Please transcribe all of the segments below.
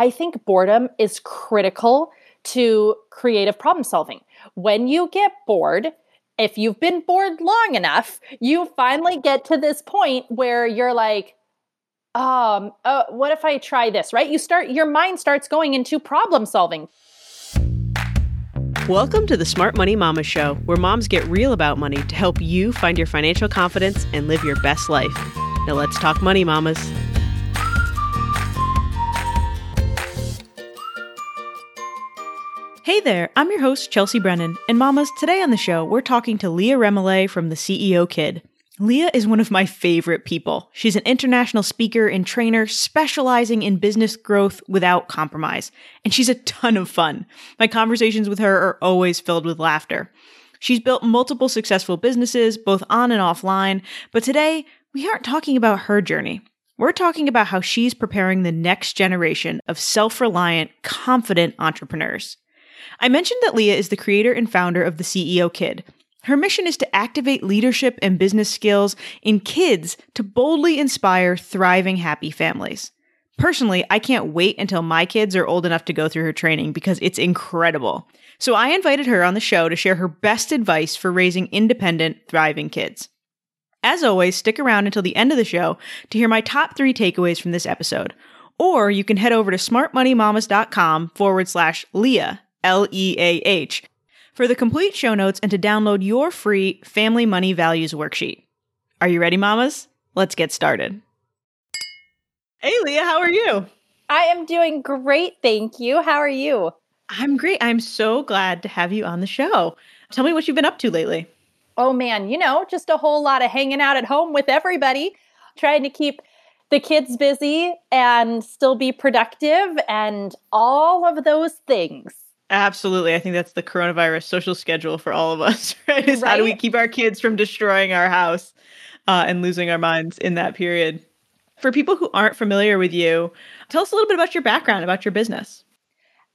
I think boredom is critical to creative problem solving. When you get bored, if you've been bored long enough, you finally get to this point where you're like, um, uh, what if I try this, right? You start, your mind starts going into problem solving. Welcome to the Smart Money Mama Show, where moms get real about money to help you find your financial confidence and live your best life. Now let's talk money, mamas. Hey there, I'm your host, Chelsea Brennan, and mamas, today on the show, we're talking to Leah Remillet from the CEO Kid. Leah is one of my favorite people. She's an international speaker and trainer specializing in business growth without compromise, and she's a ton of fun. My conversations with her are always filled with laughter. She's built multiple successful businesses, both on and offline, but today we aren't talking about her journey. We're talking about how she's preparing the next generation of self reliant, confident entrepreneurs. I mentioned that Leah is the creator and founder of the CEO Kid. Her mission is to activate leadership and business skills in kids to boldly inspire thriving, happy families. Personally, I can't wait until my kids are old enough to go through her training because it's incredible. So I invited her on the show to share her best advice for raising independent, thriving kids. As always, stick around until the end of the show to hear my top three takeaways from this episode. Or you can head over to smartmoneymamas.com forward slash Leah, L E A H, for the complete show notes and to download your free Family Money Values worksheet. Are you ready, mamas? Let's get started. Hey, Leah, how are you? I am doing great, thank you. How are you? I'm great. I'm so glad to have you on the show. Tell me what you've been up to lately. Oh man, you know, just a whole lot of hanging out at home with everybody, trying to keep the kids busy and still be productive and all of those things. Absolutely. I think that's the coronavirus social schedule for all of us, right? Is right? how do we keep our kids from destroying our house uh, and losing our minds in that period? For people who aren't familiar with you, tell us a little bit about your background, about your business.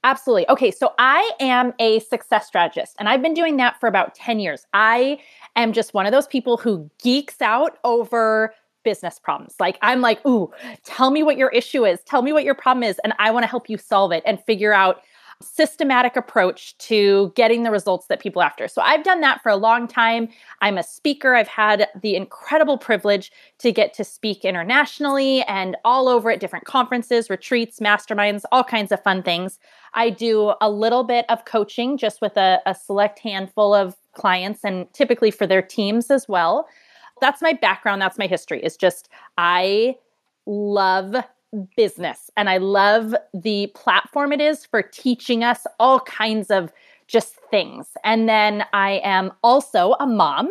Absolutely. Okay, so I am a success strategist and I've been doing that for about 10 years. I am just one of those people who geeks out over business problems. Like I'm like, "Ooh, tell me what your issue is. Tell me what your problem is and I want to help you solve it and figure out systematic approach to getting the results that people after. So I've done that for a long time. I'm a speaker. I've had the incredible privilege to get to speak internationally and all over at different conferences, retreats, masterminds, all kinds of fun things. I do a little bit of coaching just with a, a select handful of clients and typically for their teams as well. That's my background. That's my history. Is just I love business. And I love the platform it is for teaching us all kinds of just things. And then I am also a mom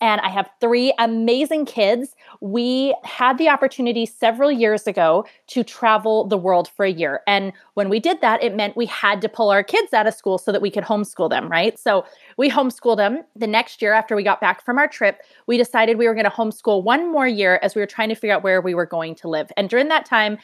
and I have three amazing kids. We had the opportunity several years ago to travel the world for a year. And when we did that, it meant we had to pull our kids out of school so that we could homeschool them, right? So we homeschooled them. The next year, after we got back from our trip, we decided we were going to homeschool one more year as we were trying to figure out where we were going to live. And during that time,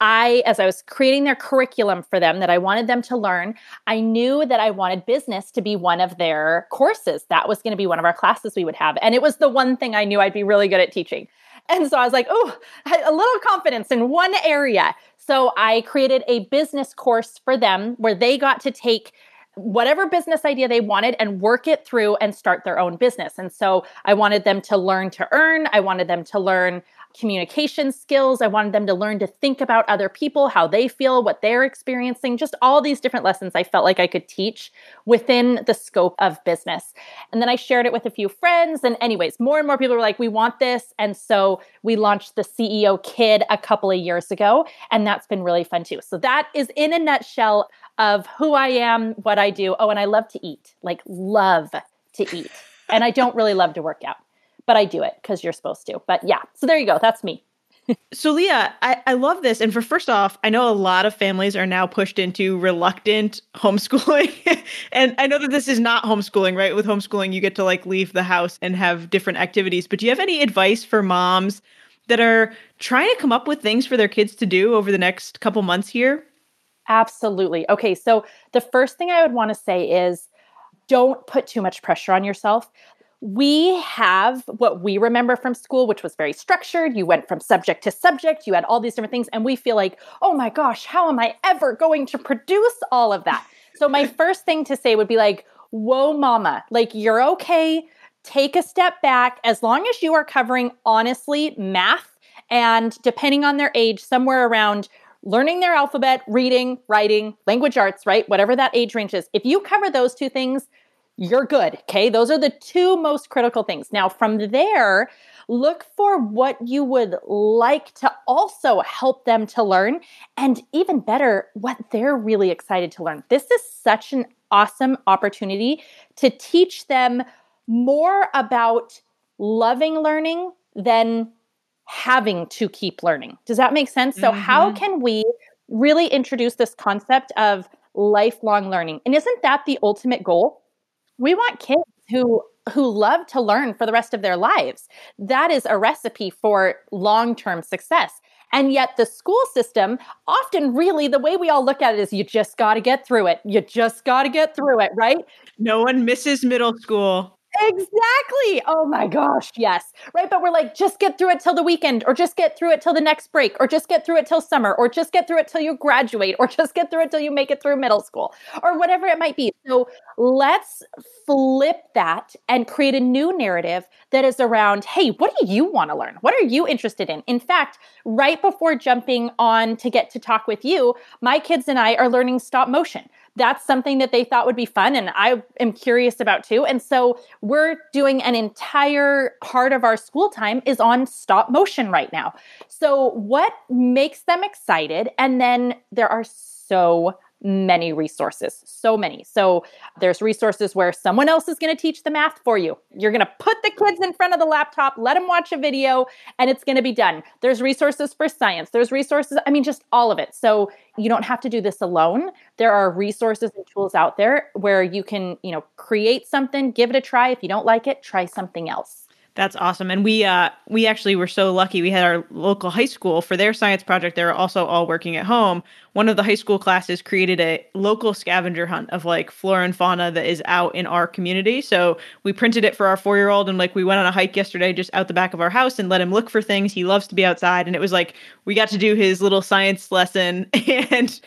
I, as I was creating their curriculum for them that I wanted them to learn, I knew that I wanted business to be one of their courses. That was going to be one of our classes we would have. And it was the one thing I knew I'd be really good at teaching. And so I was like, oh, a little confidence in one area. So I created a business course for them where they got to take whatever business idea they wanted and work it through and start their own business. And so I wanted them to learn to earn. I wanted them to learn communication skills. I wanted them to learn to think about other people, how they feel, what they're experiencing, just all these different lessons I felt like I could teach within the scope of business. And then I shared it with a few friends. And, anyways, more and more people were like, we want this. And so we launched the CEO Kid a couple of years ago. And that's been really fun too. So that is in a nutshell of who I am, what I do. Oh, and I love to eat, like, love to eat. And I don't really love to work out but I do it because you're supposed to. But yeah, so there you go. That's me. so Leah, I, I love this. And for first off, I know a lot of families are now pushed into reluctant homeschooling. and I know that this is not homeschooling, right? With homeschooling, you get to like leave the house and have different activities. But do you have any advice for moms that are trying to come up with things for their kids to do over the next couple months here? Absolutely. Okay, so the first thing I would want to say is don't put too much pressure on yourself we have what we remember from school, which was very structured. You went from subject to subject, you had all these different things. And we feel like, oh my gosh, how am I ever going to produce all of that? So, my first thing to say would be like, whoa, mama, like you're okay. Take a step back. As long as you are covering honestly math and depending on their age, somewhere around learning their alphabet, reading, writing, language arts, right? Whatever that age range is. If you cover those two things, you're good. Okay. Those are the two most critical things. Now, from there, look for what you would like to also help them to learn. And even better, what they're really excited to learn. This is such an awesome opportunity to teach them more about loving learning than having to keep learning. Does that make sense? So, mm-hmm. how can we really introduce this concept of lifelong learning? And isn't that the ultimate goal? We want kids who who love to learn for the rest of their lives. That is a recipe for long-term success. And yet the school system often really the way we all look at it is you just got to get through it. You just got to get through it, right? No one misses middle school. Exactly. Oh my gosh. Yes. Right. But we're like, just get through it till the weekend, or just get through it till the next break, or just get through it till summer, or just get through it till you graduate, or just get through it till you make it through middle school, or whatever it might be. So let's flip that and create a new narrative that is around hey, what do you want to learn? What are you interested in? In fact, right before jumping on to get to talk with you, my kids and I are learning stop motion that's something that they thought would be fun and I am curious about too. And so we're doing an entire part of our school time is on stop motion right now. So what makes them excited? And then there are so many resources, so many. So there's resources where someone else is going to teach the math for you. You're going to put the kids in front of the laptop, let them watch a video, and it's going to be done. There's resources for science, there's resources, I mean, just all of it. So you don't have to do this alone. There are resources and tools out there where you can, you know, create something, give it a try. If you don't like it, try something else. That's awesome. And we uh we actually were so lucky. We had our local high school for their science project. They're also all working at home. One of the high school classes created a local scavenger hunt of like flora and fauna that is out in our community. So we printed it for our 4-year-old and like we went on a hike yesterday just out the back of our house and let him look for things. He loves to be outside and it was like we got to do his little science lesson and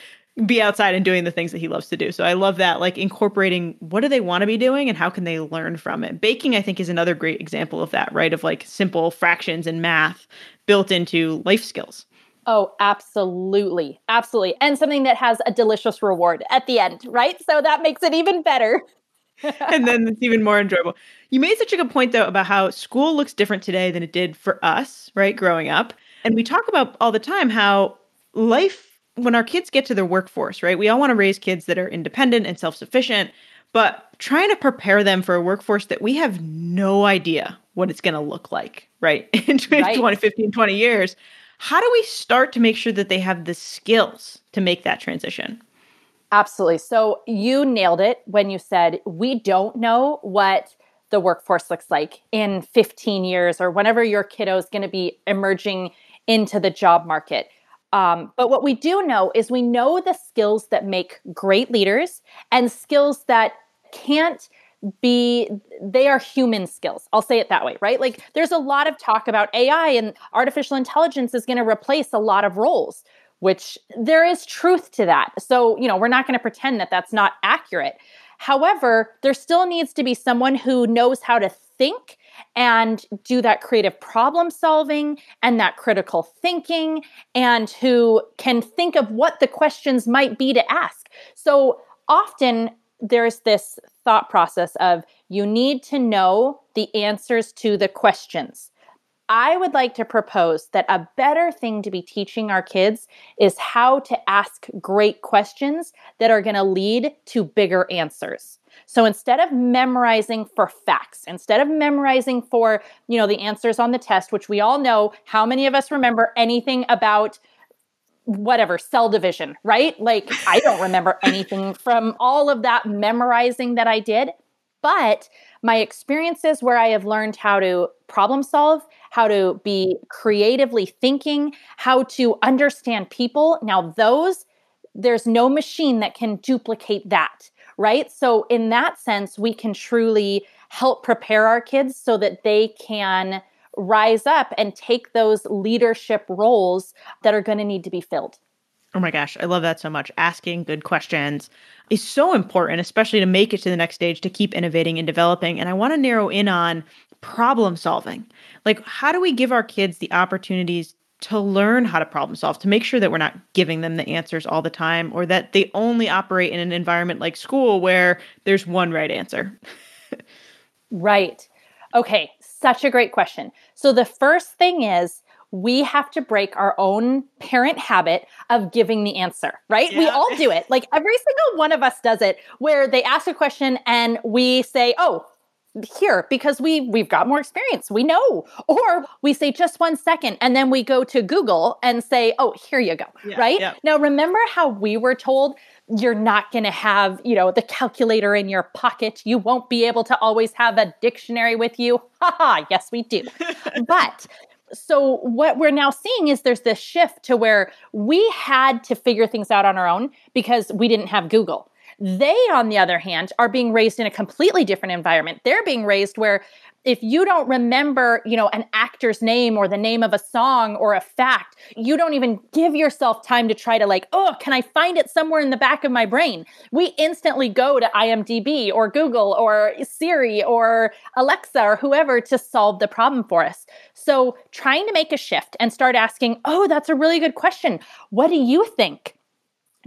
be outside and doing the things that he loves to do. So I love that, like incorporating what do they want to be doing and how can they learn from it. Baking, I think, is another great example of that, right? Of like simple fractions and math built into life skills. Oh, absolutely. Absolutely. And something that has a delicious reward at the end, right? So that makes it even better. and then it's even more enjoyable. You made such a good point, though, about how school looks different today than it did for us, right, growing up. And we talk about all the time how life when our kids get to their workforce, right? We all want to raise kids that are independent and self sufficient, but trying to prepare them for a workforce that we have no idea what it's going to look like, right? In 20, right. 20, 15, 20 years. How do we start to make sure that they have the skills to make that transition? Absolutely. So you nailed it when you said we don't know what the workforce looks like in 15 years or whenever your kiddo is going to be emerging into the job market. Um, but what we do know is we know the skills that make great leaders and skills that can't be they are human skills. I'll say it that way right? Like there's a lot of talk about ai and artificial intelligence is going to replace a lot of roles which there is truth to that. So you know we're not going to pretend that that's not accurate. However there still needs to be someone who knows how to think and do that creative problem solving and that critical thinking and who can think of what the questions might be to ask. So often there's this thought process of you need to know the answers to the questions. I would like to propose that a better thing to be teaching our kids is how to ask great questions that are going to lead to bigger answers. So instead of memorizing for facts, instead of memorizing for, you know, the answers on the test, which we all know, how many of us remember anything about whatever cell division, right? Like I don't remember anything from all of that memorizing that I did. But my experiences where I have learned how to problem solve, how to be creatively thinking, how to understand people. Now, those, there's no machine that can duplicate that right? So, in that sense, we can truly help prepare our kids so that they can rise up and take those leadership roles that are going to need to be filled. Oh my gosh, I love that so much. Asking good questions is so important, especially to make it to the next stage to keep innovating and developing. And I want to narrow in on problem solving. Like, how do we give our kids the opportunities to learn how to problem solve, to make sure that we're not giving them the answers all the time or that they only operate in an environment like school where there's one right answer? right. Okay, such a great question. So, the first thing is, we have to break our own parent habit of giving the answer, right? Yeah. We all do it. Like every single one of us does it where they ask a question and we say, "Oh, here because we we've got more experience. We know. Or we say just one second and then we go to google and say oh here you go yeah, right? yeah. now remember how we were told you're not going to have you know the calculator in your pocket. You won't be able to always have a dictionary with you. Haha yes we do. But so what we're now seeing is there's this shift to where we had to figure things out on our own because we didn't have Google. They, on the other hand, are being raised in a completely different environment. They're being raised where if you don't remember, you know, an actor's name or the name of a song or a fact, you don't even give yourself time to try to like, oh, can I find it somewhere in the back of my brain? We instantly go to IMDb or Google or Siri or Alexa or whoever to solve the problem for us. So, trying to make a shift and start asking, oh, that's a really good question. What do you think?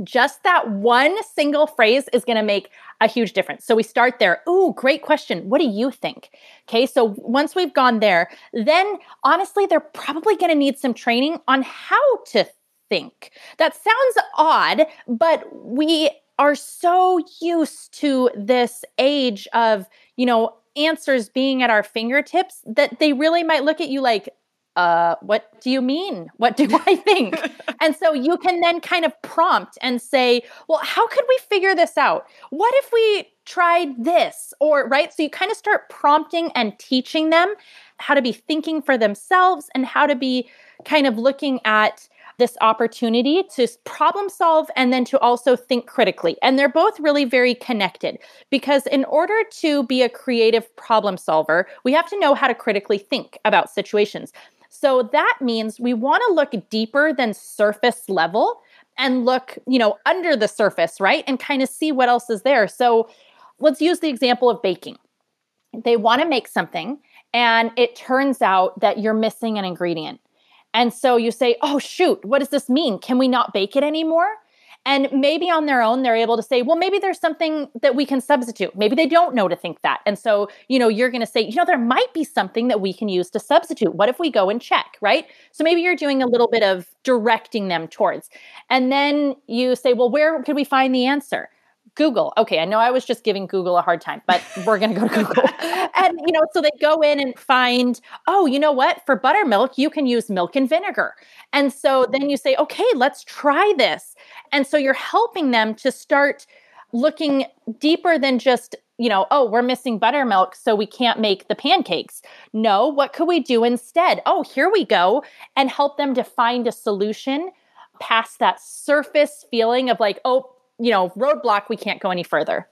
Just that one single phrase is going to make a huge difference. So we start there. Ooh, great question. What do you think? Okay, so once we've gone there, then honestly, they're probably going to need some training on how to think. That sounds odd, but we are so used to this age of, you know, answers being at our fingertips that they really might look at you like, uh, what do you mean? What do I think? and so you can then kind of prompt and say, well, how could we figure this out? What if we tried this? Or, right? So you kind of start prompting and teaching them how to be thinking for themselves and how to be kind of looking at this opportunity to problem solve and then to also think critically. And they're both really very connected because in order to be a creative problem solver, we have to know how to critically think about situations. So that means we want to look deeper than surface level and look, you know, under the surface, right? And kind of see what else is there. So let's use the example of baking. They want to make something and it turns out that you're missing an ingredient. And so you say, "Oh shoot, what does this mean? Can we not bake it anymore?" And maybe on their own, they're able to say, well, maybe there's something that we can substitute. Maybe they don't know to think that. And so, you know, you're going to say, you know, there might be something that we can use to substitute. What if we go and check, right? So maybe you're doing a little bit of directing them towards. And then you say, well, where could we find the answer? Google. Okay, I know I was just giving Google a hard time, but we're going to go to Google. and you know, so they go in and find, oh, you know what? For buttermilk, you can use milk and vinegar. And so then you say, okay, let's try this. And so you're helping them to start looking deeper than just you know, oh, we're missing buttermilk, so we can't make the pancakes. No, what could we do instead? Oh, here we go. And help them to find a solution past that surface feeling of like, oh, you know, roadblock, we can't go any further.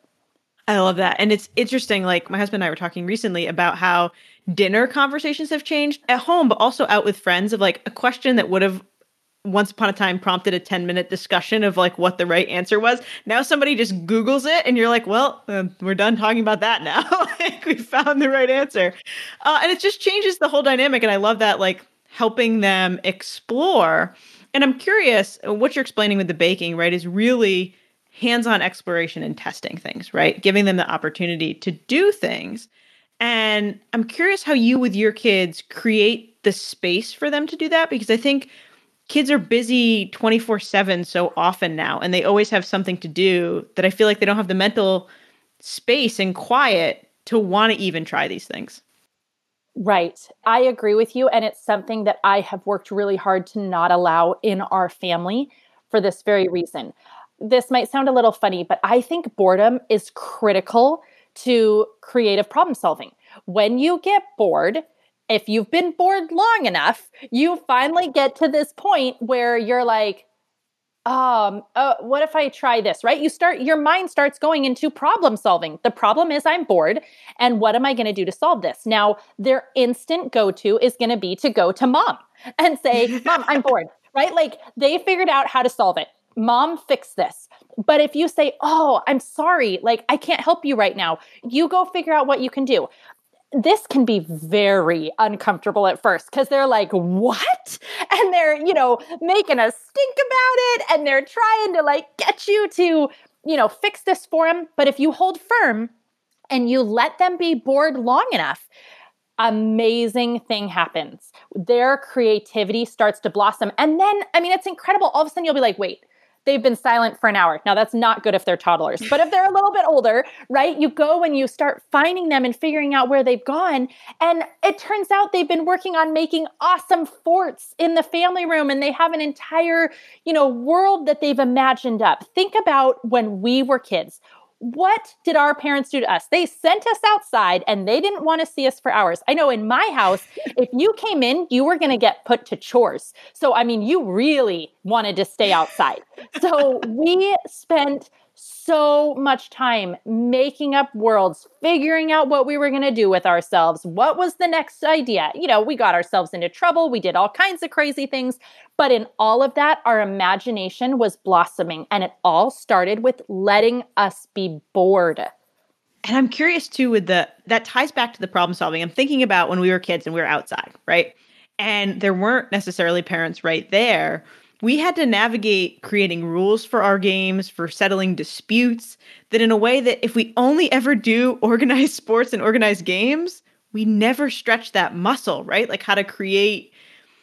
I love that. And it's interesting. Like my husband and I were talking recently about how dinner conversations have changed at home, but also out with friends of like a question that would have once upon a time prompted a 10 minute discussion of like what the right answer was. Now somebody just Googles it and you're like, well, uh, we're done talking about that now. like we found the right answer. Uh, and it just changes the whole dynamic. And I love that, like helping them explore. And I'm curious, what you're explaining with the baking, right, is really hands on exploration and testing things, right? Giving them the opportunity to do things. And I'm curious how you, with your kids, create the space for them to do that because I think kids are busy 24 7 so often now, and they always have something to do that I feel like they don't have the mental space and quiet to want to even try these things. Right. I agree with you. And it's something that I have worked really hard to not allow in our family for this very reason this might sound a little funny, but I think boredom is critical to creative problem solving. When you get bored, if you've been bored long enough, you finally get to this point where you're like, um uh, what if i try this right? You start your mind starts going into problem solving. The problem is i'm bored and what am i going to do to solve this? Now their instant go to is going to be to go to mom and say mom i'm bored right? Like they figured out how to solve it mom fix this but if you say oh i'm sorry like i can't help you right now you go figure out what you can do this can be very uncomfortable at first because they're like, what? And they're, you know, making a stink about it and they're trying to like get you to, you know, fix this for them. But if you hold firm and you let them be bored long enough, amazing thing happens. Their creativity starts to blossom. And then, I mean, it's incredible. All of a sudden, you'll be like, wait, they've been silent for an hour. Now, that's not good if they're toddlers, but if they're a little bit older, right, you go and you start finding them and figuring out where they've gone. And it turns out they've been working on making awesome forts in the family room and they have an entire, you know, world that they've imagined up. Think about when we were kids what did our parents do to us? They sent us outside and they didn't want to see us for hours. I know in my house, if you came in, you were going to get put to chores. So, I mean, you really wanted to stay outside. So, we spent so much time making up worlds, figuring out what we were going to do with ourselves. What was the next idea? You know, we got ourselves into trouble. We did all kinds of crazy things. But in all of that, our imagination was blossoming. And it all started with letting us be bored. And I'm curious too, with the that ties back to the problem solving. I'm thinking about when we were kids and we were outside, right? And there weren't necessarily parents right there we had to navigate creating rules for our games, for settling disputes, that in a way that if we only ever do organized sports and organized games, we never stretch that muscle, right? Like how to create,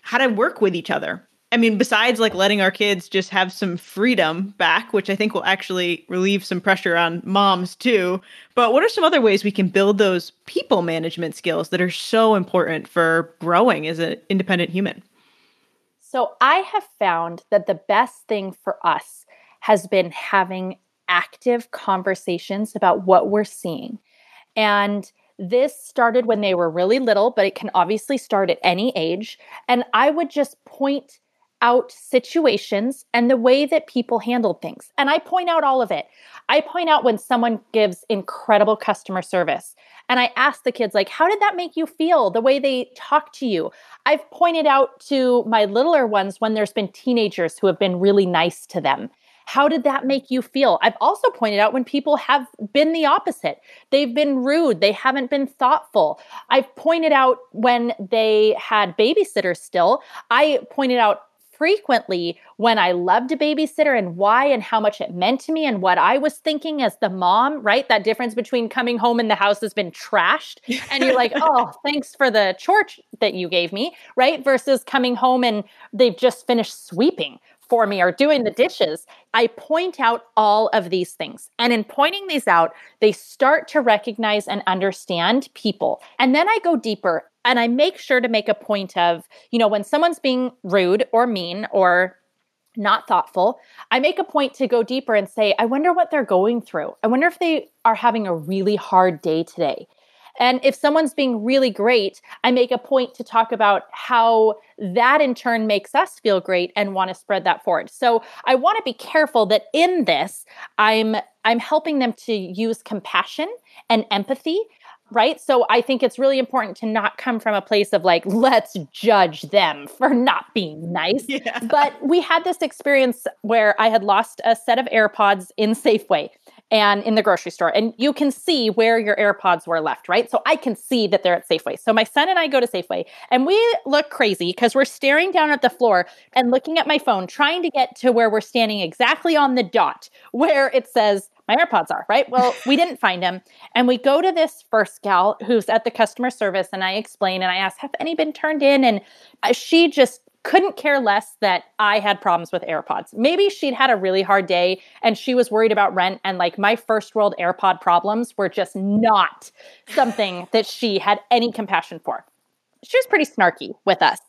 how to work with each other. I mean, besides like letting our kids just have some freedom back, which I think will actually relieve some pressure on moms too. But what are some other ways we can build those people management skills that are so important for growing as an independent human? So I have found that the best thing for us has been having active conversations about what we're seeing. And this started when they were really little, but it can obviously start at any age. And I would just point out situations and the way that people handle things. And I point out all of it. I point out when someone gives incredible customer service. And I ask the kids, like, how did that make you feel? The way they talk to you. I've pointed out to my littler ones when there's been teenagers who have been really nice to them. How did that make you feel? I've also pointed out when people have been the opposite. They've been rude. They haven't been thoughtful. I've pointed out when they had babysitters still. I pointed out frequently when I loved a babysitter and why and how much it meant to me and what I was thinking as the mom, right? That difference between coming home and the house has been trashed and you're like, oh, thanks for the chore that you gave me, right? Versus coming home and they've just finished sweeping for me or doing the dishes. I point out all of these things. And in pointing these out, they start to recognize and understand people. And then I go deeper and I make sure to make a point of, you know, when someone's being rude or mean or not thoughtful, I make a point to go deeper and say, I wonder what they're going through. I wonder if they are having a really hard day today. And if someone's being really great, I make a point to talk about how that in turn makes us feel great and want to spread that forward. So I want to be careful that in this, I'm I'm helping them to use compassion and empathy right? So I think it's really important to not come from a place of like, let's judge them for not being nice. Yeah. But we had this experience where I had lost a set of AirPods in Safeway and in the grocery store. And you can see where your AirPods were left, right? So I can see that they're at Safeway. So my son and I go to Safeway and we look crazy because we're staring down at the floor and looking at my phone, trying to get to where we're standing exactly on the dot where it says my AirPods are, right? Well, we didn't find him. And we go to this first gal who's at the customer service and I explain and I ask, have any been turned in? And uh, she just couldn't care less that I had problems with AirPods. Maybe she'd had a really hard day and she was worried about rent. And like my first world AirPod problems were just not something that she had any compassion for. She was pretty snarky with us.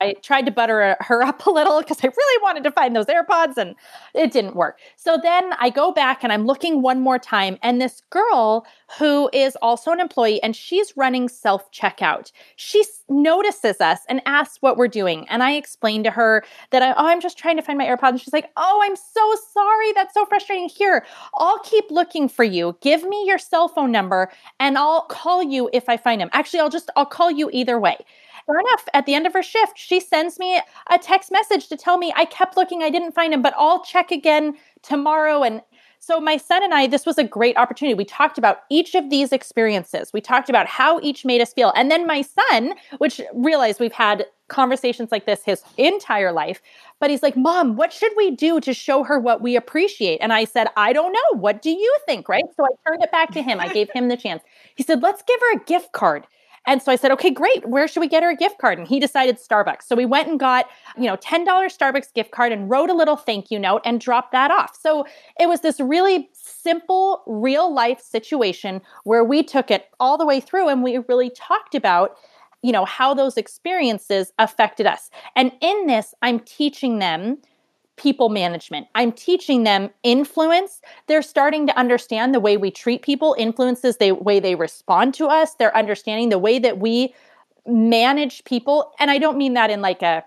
I tried to butter her up a little because I really wanted to find those AirPods and it didn't work. So then I go back and I'm looking one more time, and this girl who is also an employee and she's running self checkout, she notices us and asks what we're doing. And I explained to her that I, oh, I'm just trying to find my AirPods. And she's like, oh, I'm so sorry. That's so frustrating. Here, I'll keep looking for you. Give me your cell phone number and I'll call you if I find them. Actually, I'll just, I'll call you either way. Sure enough, at the end of her shift, she sends me a text message to tell me I kept looking, I didn't find him, but I'll check again tomorrow. And so, my son and I, this was a great opportunity. We talked about each of these experiences. We talked about how each made us feel. And then my son, which realized we've had conversations like this his entire life, but he's like, Mom, what should we do to show her what we appreciate? And I said, I don't know. What do you think? Right. So, I turned it back to him. I gave him the chance. He said, Let's give her a gift card. And so I said, okay, great. Where should we get her a gift card? And he decided Starbucks. So we went and got, you know, $10 Starbucks gift card and wrote a little thank you note and dropped that off. So it was this really simple, real life situation where we took it all the way through and we really talked about you know how those experiences affected us and in this i'm teaching them people management. I'm teaching them influence. They're starting to understand the way we treat people influences the way they respond to us. They're understanding the way that we manage people. And I don't mean that in like a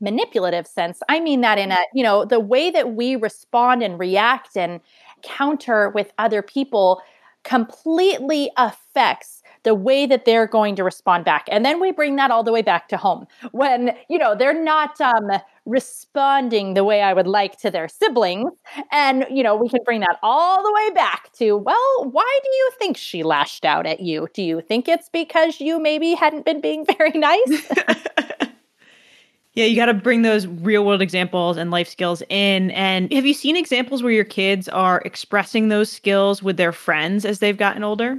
manipulative sense. I mean that in a, you know, the way that we respond and react and counter with other people completely affects the way that they're going to respond back. And then we bring that all the way back to home when, you know, they're not um, responding the way I would like to their siblings. And, you know, we can bring that all the way back to, well, why do you think she lashed out at you? Do you think it's because you maybe hadn't been being very nice? Yeah, you got to bring those real world examples and life skills in. And have you seen examples where your kids are expressing those skills with their friends as they've gotten older?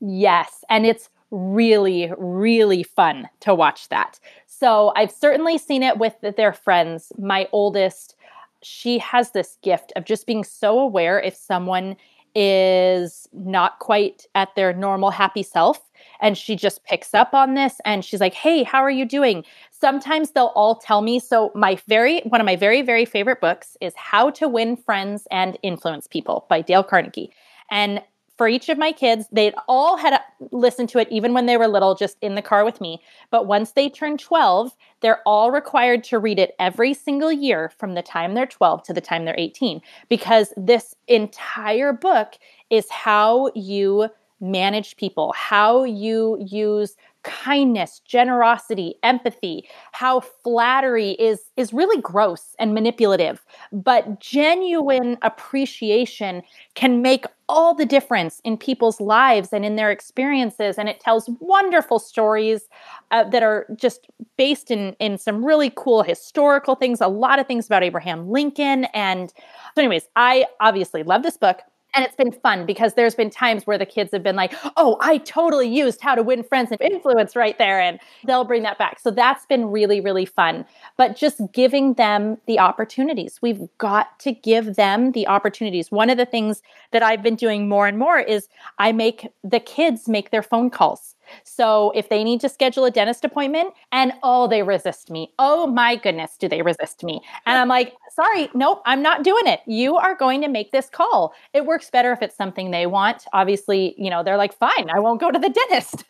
Yes. And it's really, really fun to watch that. So I've certainly seen it with their friends. My oldest, she has this gift of just being so aware if someone is not quite at their normal happy self. And she just picks up on this and she's like, Hey, how are you doing? Sometimes they'll all tell me. So, my very, one of my very, very favorite books is How to Win Friends and Influence People by Dale Carnegie. And for each of my kids. They'd all had listened to it even when they were little, just in the car with me. But once they turn 12, they're all required to read it every single year from the time they're 12 to the time they're 18, because this entire book is how you manage people, how you use kindness, generosity, empathy, how flattery is is really gross and manipulative, but genuine appreciation can make all the difference in people's lives and in their experiences. And it tells wonderful stories uh, that are just based in in some really cool historical things, a lot of things about Abraham Lincoln. And so anyways, I obviously love this book and it's been fun because there's been times where the kids have been like, oh, I totally used how to win friends and influence right there. And they'll bring that back. So that's been really, really fun. But just giving them the opportunities. We've got to give them the opportunities. One of the things that I've been doing more and more is I make the kids make their phone calls. So if they need to schedule a dentist appointment and oh, they resist me. Oh my goodness, do they resist me? And I'm like, sorry, nope, I'm not doing it. You are going to make this call. It works better if it's something they want. Obviously, you know, they're like, fine, I won't go to the dentist.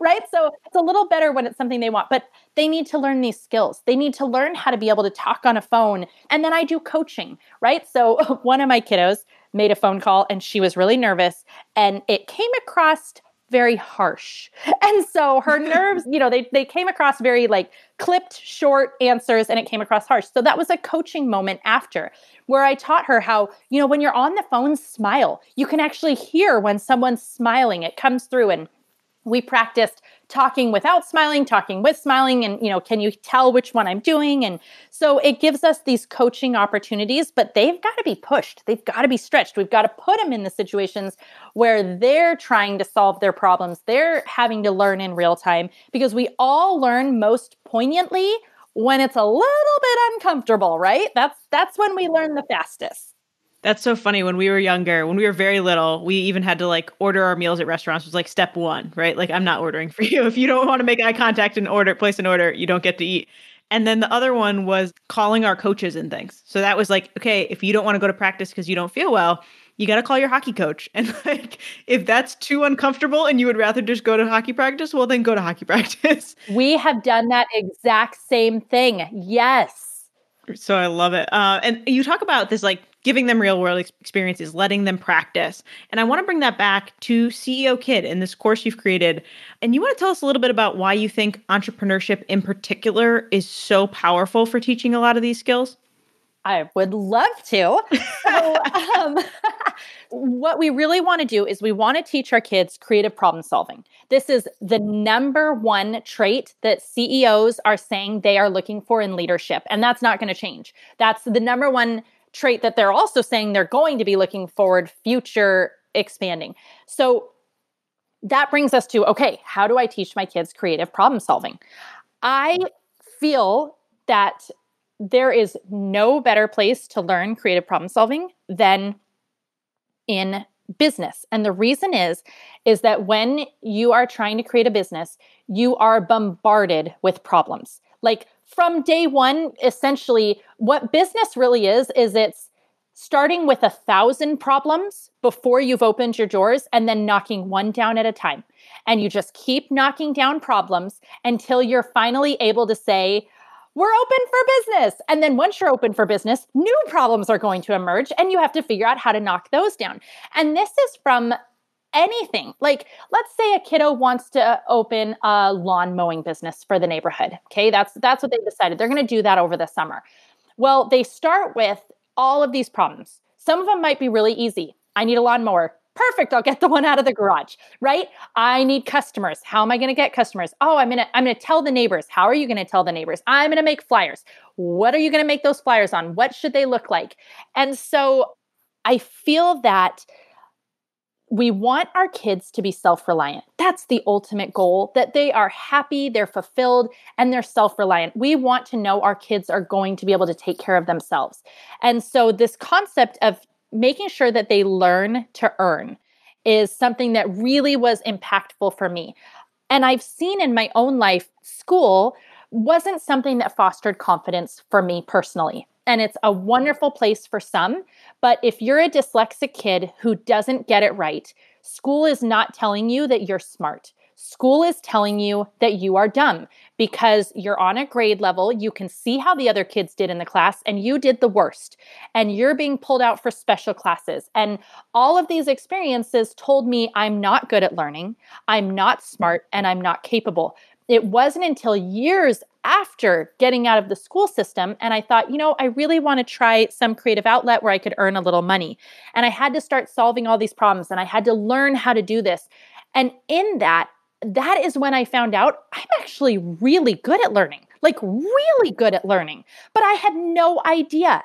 right. So it's a little better when it's something they want, but they need to learn these skills. They need to learn how to be able to talk on a phone. And then I do coaching, right? So one of my kiddos made a phone call and she was really nervous and it came across very harsh. And so her nerves, you know, they, they came across very like clipped short answers and it came across harsh. So that was a coaching moment after where I taught her how, you know, when you're on the phone, smile. You can actually hear when someone's smiling, it comes through. And we practiced talking without smiling, talking with smiling, and you know, can you tell which one I'm doing? And so it gives us these coaching opportunities, but they've got to be pushed. They've got to be stretched. We've got to put them in the situations where they're trying to solve their problems. They're having to learn in real time because we all learn most poignantly when it's a little bit uncomfortable, right? That's that's when we learn the fastest. That's so funny. When we were younger, when we were very little, we even had to like order our meals at restaurants. It was like step one, right? Like I'm not ordering for you. If you don't want to make eye contact and order, place an order, you don't get to eat. And then the other one was calling our coaches and things. So that was like, okay, if you don't want to go to practice because you don't feel well, you got to call your hockey coach. And like, if that's too uncomfortable and you would rather just go to hockey practice, well, then go to hockey practice. We have done that exact same thing. Yes. So I love it. Uh, and you talk about this like giving them real world experiences, letting them practice. And I want to bring that back to CEO Kid in this course you've created. And you want to tell us a little bit about why you think entrepreneurship in particular is so powerful for teaching a lot of these skills? I would love to. So, um, what we really want to do is we want to teach our kids creative problem solving. This is the number one trait that CEOs are saying they are looking for in leadership, and that's not going to change. That's the number one trait that they're also saying they're going to be looking forward future expanding. So that brings us to okay, how do I teach my kids creative problem solving? I feel that there is no better place to learn creative problem solving than in business. And the reason is is that when you are trying to create a business, you are bombarded with problems. Like from day 1, essentially what business really is is it's starting with a thousand problems before you've opened your doors and then knocking one down at a time. And you just keep knocking down problems until you're finally able to say, we're open for business. And then once you're open for business, new problems are going to emerge and you have to figure out how to knock those down. And this is from anything. Like, let's say a kiddo wants to open a lawn mowing business for the neighborhood. Okay, that's that's what they decided. They're going to do that over the summer. Well, they start with all of these problems. Some of them might be really easy. I need a lawnmower perfect i'll get the one out of the garage right? I need customers. How am i going to get customers? Oh i'm going to i'm going to tell the neighbors. How are you going to tell the neighbors? I'm going to make flyers. What are you going to make those flyers on? What should they look like? And so i feel that we want our kids to be self reliant. That's the ultimate goal that they are happy, they're fulfilled, and they're self reliant. We want to know our kids are going to be able to take care of themselves. And so, this concept of making sure that they learn to earn is something that really was impactful for me. And I've seen in my own life, school wasn't something that fostered confidence for me personally. And it's a wonderful place for some. But if you're a dyslexic kid who doesn't get it right, school is not telling you that you're smart. School is telling you that you are dumb because you're on a grade level. You can see how the other kids did in the class, and you did the worst. And you're being pulled out for special classes. And all of these experiences told me I'm not good at learning, I'm not smart, and I'm not capable. It wasn't until years after getting out of the school system and I thought, you know, I really want to try some creative outlet where I could earn a little money. And I had to start solving all these problems and I had to learn how to do this. And in that, that is when I found out I'm actually really good at learning, like really good at learning, but I had no idea.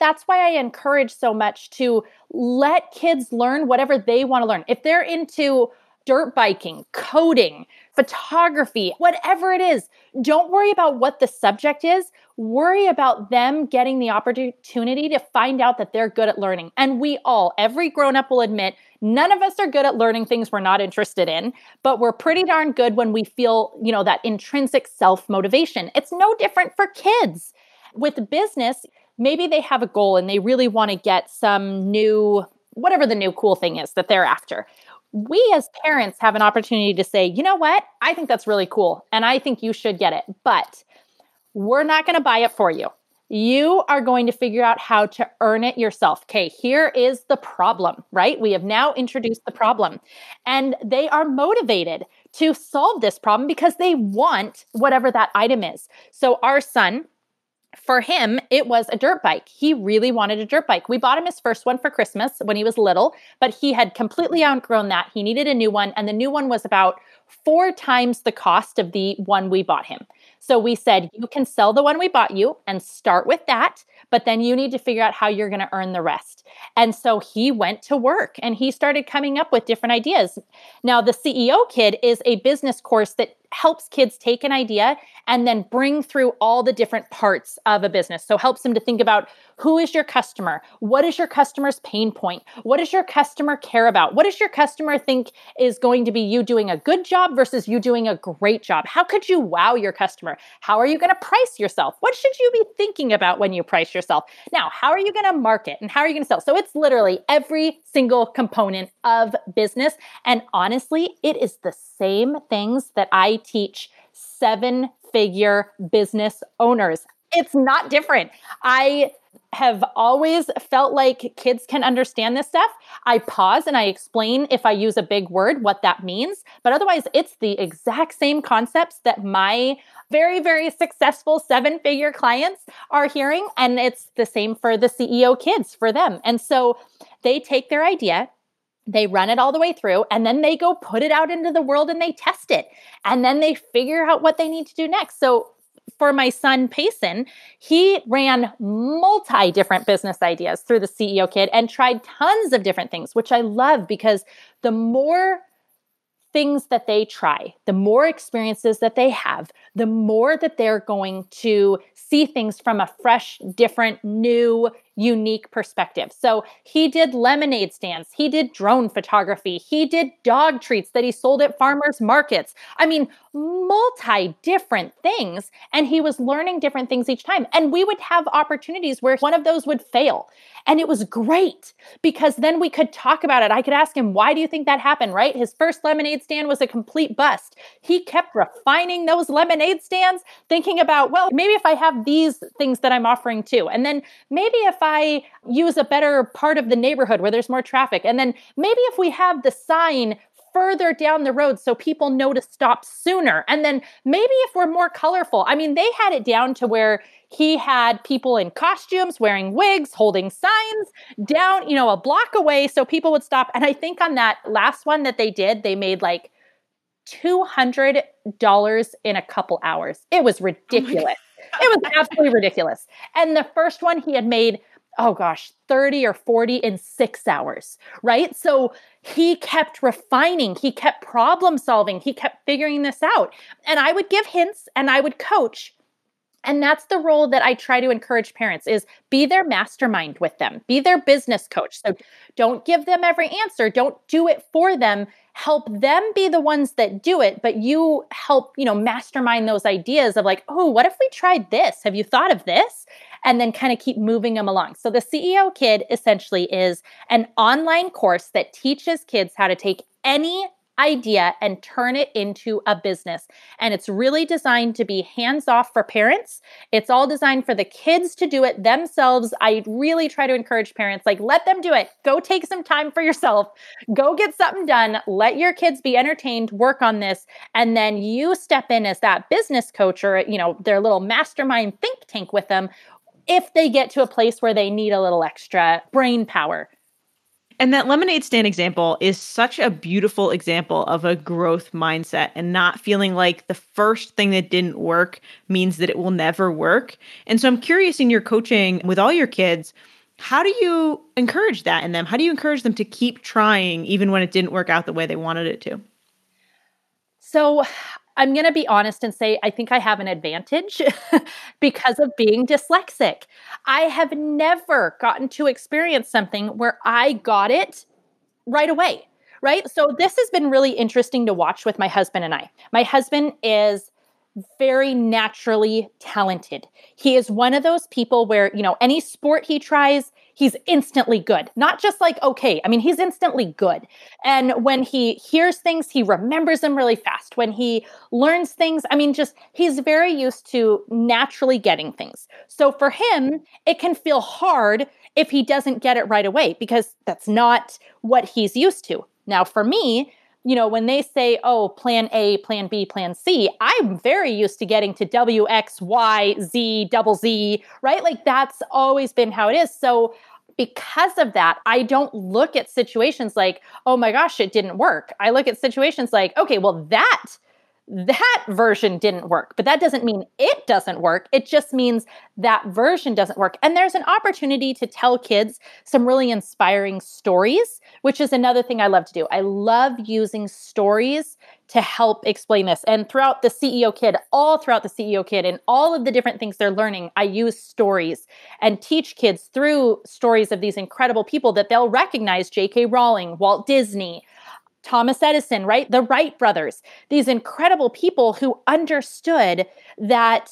That's why I encourage so much to let kids learn whatever they want to learn. If they're into dirt biking, coding, photography, whatever it is, don't worry about what the subject is. Worry about them getting the opportunity to find out that they're good at learning. And we all, every grown up will admit, none of us are good at learning things we're not interested in, but we're pretty darn good when we feel, you know, that intrinsic self motivation. It's no different for kids. With business, maybe they have a goal and they really want to get some new, whatever the new cool thing is that they're after we as parents have an opportunity to say, you know what? I think that's really cool and I think you should get it, but we're not going to buy it for you. You are going to figure out how to earn it yourself. Okay, here is the problem, right? We have now introduced the problem, and they are motivated to solve this problem because they want whatever that item is. So, our son, for him, it was a dirt bike. He really wanted a dirt bike. We bought him his first one for Christmas when he was little, but he had completely outgrown that. He needed a new one, and the new one was about four times the cost of the one we bought him. So we said, you can sell the one we bought you and start with that, but then you need to figure out how you're going to earn the rest. And so he went to work and he started coming up with different ideas. Now, the CEO Kid is a business course that helps kids take an idea and then bring through all the different parts of a business. So helps them to think about who is your customer? What is your customer's pain point? What does your customer care about? What does your customer think is going to be you doing a good job versus you doing a great job? How could you wow your customer? How are you going to price yourself? What should you be thinking about when you price yourself? Now, how are you going to market and how are you going to sell? So it's literally every single component of business. And honestly, it is the same things that I teach seven figure business owners. It's not different. I have always felt like kids can understand this stuff. I pause and I explain if I use a big word what that means. But otherwise, it's the exact same concepts that my very, very successful seven figure clients are hearing. And it's the same for the CEO kids for them. And so they take their idea, they run it all the way through and then they go put it out into the world and they test it and then they figure out what they need to do next. So for my son Payson, he ran multi different business ideas through the CEO Kid and tried tons of different things, which I love because the more things that they try, the more experiences that they have, the more that they're going to see things from a fresh, different, new, unique perspective. So he did lemonade stands, he did drone photography, he did dog treats that he sold at farmers markets. I mean, multi different things. And he was learning different things each time. And we would have opportunities where one of those would fail. And it was great because then we could talk about it. I could ask him, why do you think that happened? Right? His first lemonade stand was a complete bust. He kept refining those lemonade stands, thinking about, well, maybe if I have these things that I'm offering too. And then maybe if I use a better part of the neighborhood where there's more traffic. And then maybe if we have the sign further down the road so people know to stop sooner. And then maybe if we're more colorful, I mean, they had it down to where he had people in costumes wearing wigs, holding signs down, you know, a block away so people would stop. And I think on that last one that they did, they made like $200 in a couple hours. It was oh ridiculous. Oh it was absolutely ridiculous. And the first one he had made oh gosh, 30 or 40 in six hours, right? So he kept refining, he kept problem solving, he kept figuring this out. And I would give hints and I would coach. And that's the role that I try to encourage parents is be their mastermind with them. Be their business coach. So don't give them every answer. Don't do it for them help them be the ones that do it but you help you know mastermind those ideas of like oh what if we tried this have you thought of this and then kind of keep moving them along so the ceo kid essentially is an online course that teaches kids how to take any idea and turn it into a business. And it's really designed to be hands off for parents. It's all designed for the kids to do it themselves. I really try to encourage parents like, let them do it. Go take some time for yourself. Go get something done. Let your kids be entertained, work on this. And then you step in as that business coach or, you know, their little mastermind think tank with them if they get to a place where they need a little extra brain power and that lemonade stand example is such a beautiful example of a growth mindset and not feeling like the first thing that didn't work means that it will never work. And so I'm curious in your coaching with all your kids, how do you encourage that in them? How do you encourage them to keep trying even when it didn't work out the way they wanted it to? So I'm going to be honest and say I think I have an advantage because of being dyslexic. I have never gotten to experience something where I got it right away, right? So this has been really interesting to watch with my husband and I. My husband is very naturally talented. He is one of those people where, you know, any sport he tries, he's instantly good. Not just like okay, I mean, he's instantly good. And when he hears things, he remembers them really fast. When he learns things, I mean, just he's very used to naturally getting things. So for him, it can feel hard if he doesn't get it right away because that's not what he's used to. Now, for me, you know, when they say, oh, plan A, plan B, plan C, I'm very used to getting to W, X, Y, Z, double Z, right? Like that's always been how it is. So because of that, I don't look at situations like, oh my gosh, it didn't work. I look at situations like, okay, well, that that version didn't work. But that doesn't mean it doesn't work. It just means that version doesn't work. And there's an opportunity to tell kids some really inspiring stories, which is another thing I love to do. I love using stories to help explain this. And throughout the CEO Kid, all throughout the CEO Kid, and all of the different things they're learning, I use stories and teach kids through stories of these incredible people that they'll recognize J.K. Rowling, Walt Disney, Thomas Edison, right? The Wright brothers, these incredible people who understood that,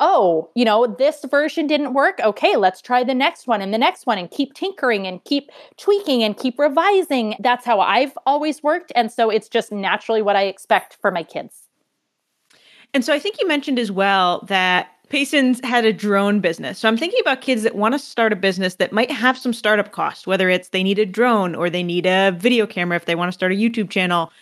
oh, you know, this version didn't work. Okay, let's try the next one and the next one and keep tinkering and keep tweaking and keep revising. That's how I've always worked. And so it's just naturally what I expect for my kids. And so I think you mentioned as well that Payson's had a drone business. So I'm thinking about kids that want to start a business that might have some startup costs, whether it's they need a drone or they need a video camera if they want to start a YouTube channel.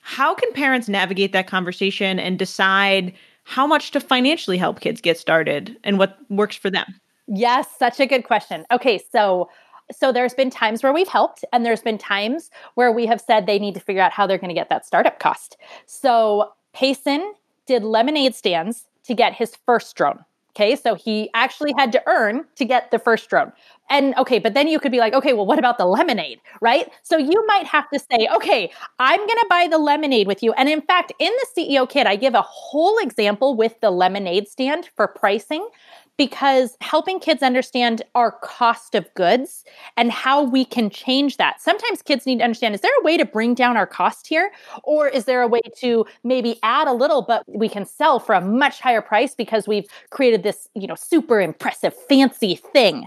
How can parents navigate that conversation and decide how much to financially help kids get started and what works for them? Yes, such a good question. Okay, so so there's been times where we've helped and there's been times where we have said they need to figure out how they're going to get that startup cost. So Payson did lemonade stands to get his first drone. Okay, so he actually had to earn to get the first drone. And okay, but then you could be like, okay, well, what about the lemonade, right? So you might have to say, okay, I'm to buy the lemonade with you. And in fact, in the CEO Kid, I give a whole example with the lemonade stand for pricing because helping kids understand our cost of goods and how we can change that. Sometimes kids need to understand is there a way to bring down our cost here? Or is there a way to maybe add a little, but we can sell for a much higher price because we've created this, you know, super impressive, fancy thing?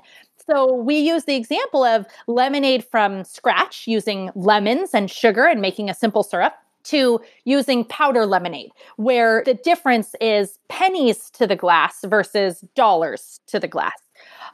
So we use the example of lemonade from scratch using lemons and sugar and making a simple syrup to using powder lemonade, where the difference is pennies to the glass versus dollars to the glass.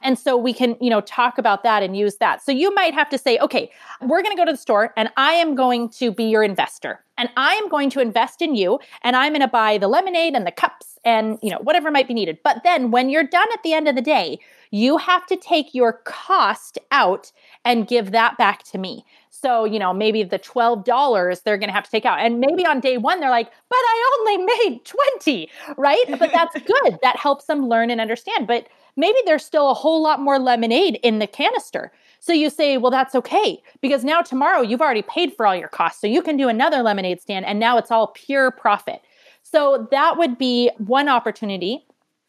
And so we can, you know, talk about that and use that. So you might have to say, okay, we're going to go to the store and I am going to be your investor and I am going to invest in you and I'm going to buy the lemonade and the cups and, you know, whatever might be needed. But then when you're done at the end of the day, you have to take your cost out and give that back to me. So, you know, maybe the $12 they're going to have to take out. And maybe on day one, they're like, but I only made 20, right? But that's good. that helps them learn and understand. But maybe there's still a whole lot more lemonade in the canister. So you say, well, that's okay because now tomorrow you've already paid for all your costs. So you can do another lemonade stand and now it's all pure profit. So that would be one opportunity.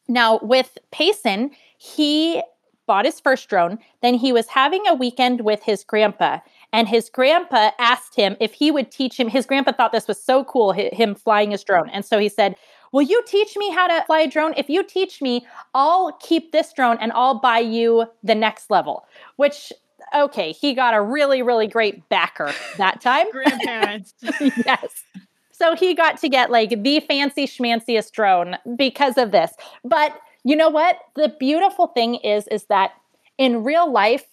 Now, with Payson, he bought his first drone. Then he was having a weekend with his grandpa and his grandpa asked him if he would teach him. His grandpa thought this was so cool, him flying his drone. And so he said, Will you teach me how to fly a drone? If you teach me, I'll keep this drone and I'll buy you the next level. Which, okay, he got a really, really great backer that time. Grandparents. yes. So he got to get like the fancy schmanciest drone because of this. But you know what? The beautiful thing is, is that in real life,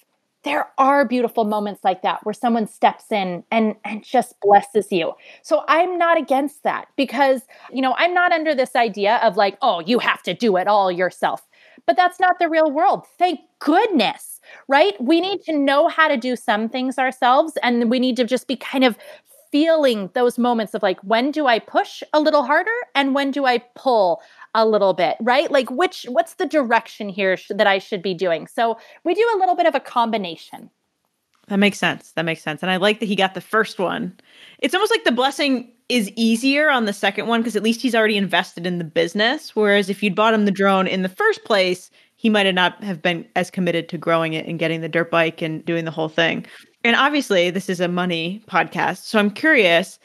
there are beautiful moments like that where someone steps in and and just blesses you. So I'm not against that because, you know, I'm not under this idea of like, oh, you have to do it all yourself. But that's not the real world. Thank goodness, right? We need to know how to do some things ourselves and we need to just be kind of feeling those moments of like when do I push a little harder and when do I pull a little bit, right? Like which what's the direction here sh- that I should be doing? So we do a little bit of a combination. That makes sense. That makes sense. And I like that he got the first one. It's almost like the blessing is easier on the second one because at least he's already invested in the business. Whereas if you'd bought him the drone in the first place, he might have not have been as committed to growing it and getting the dirt bike and doing the whole thing. And obviously, this is a money podcast. So I'm curious,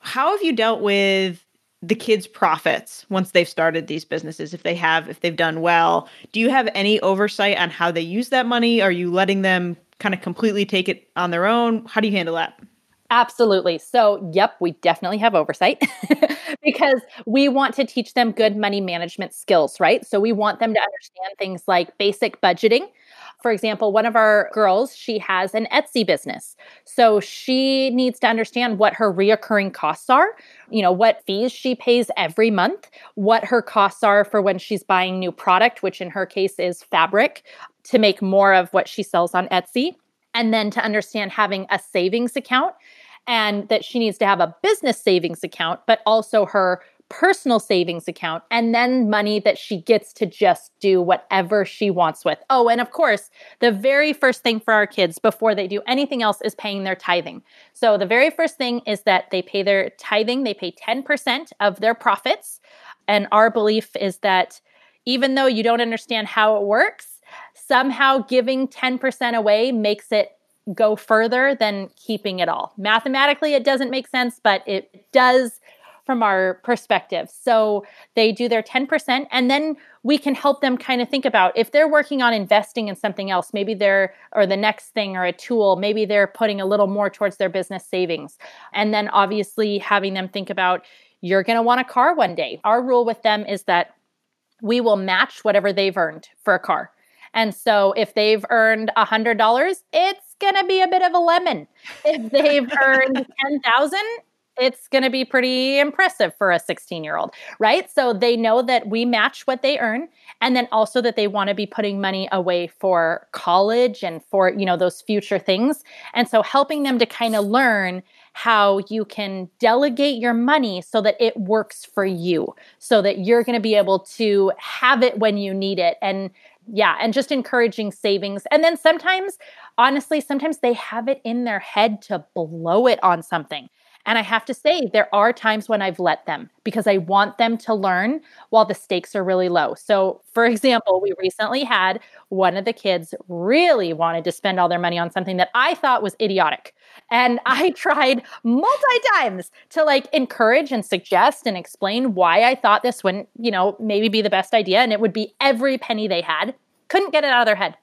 how have you dealt with the kids' profits once they've started these businesses, if they have, if they've done well. Do you have any oversight on how they use that money? Are you letting them kind of completely take it on their own? How do you handle that? Absolutely. So, yep, we definitely have oversight because we want to teach them good money management skills, right? So, we want them to understand things like basic budgeting, for example, one of our girls, she has an Etsy business. So she needs to understand what her reoccurring costs are, you know, what fees she pays every month, what her costs are for when she's buying new product, which in her case is fabric, to make more of what she sells on Etsy. And then to understand having a savings account and that she needs to have a business savings account, but also her personal savings account and then money that she gets to just do whatever she wants with. Oh, and of course, the very first thing for our kids before they do anything else is paying their tithing. So the very first thing is that they pay their tithing, they pay 10% of their profits. And our belief is that even though you don't understand how it works, somehow giving 10% away makes it go further than keeping it all. Mathematically, it doesn't make sense, but it does from our perspective. So they do their 10%, and then we can help them kind of think about if they're working on investing in something else, maybe they're, or the next thing or a tool, maybe they're putting a little more towards their business savings. And then obviously having them think about, you're going to want a car one day. Our rule with them is that we will match whatever they've earned for a car. And so if they've earned $100, it's going to be a bit of a lemon. If they've earned 10,000, it's going to be pretty impressive for a 16 year old, right? So they know that we match what they earn and then also that they want to be putting money away for college and for, you know, those future things. And so helping them to kind of learn how you can delegate your money so that it works for you, so that you're going to be able to have it when you need it. And yeah, and just encouraging savings. And then sometimes, honestly, sometimes they have it in their head to blow it on something. And I have to say, there are times when I've let them because I want them to learn while the stakes are really low. So, for example, we recently had one of the kids really wanted to spend all their money on something that I thought was idiotic. And I tried multi times to like encourage and suggest and explain why I thought this wouldn't, you know, maybe be the best idea. And it would be every penny they had. Couldn't get it out of their head.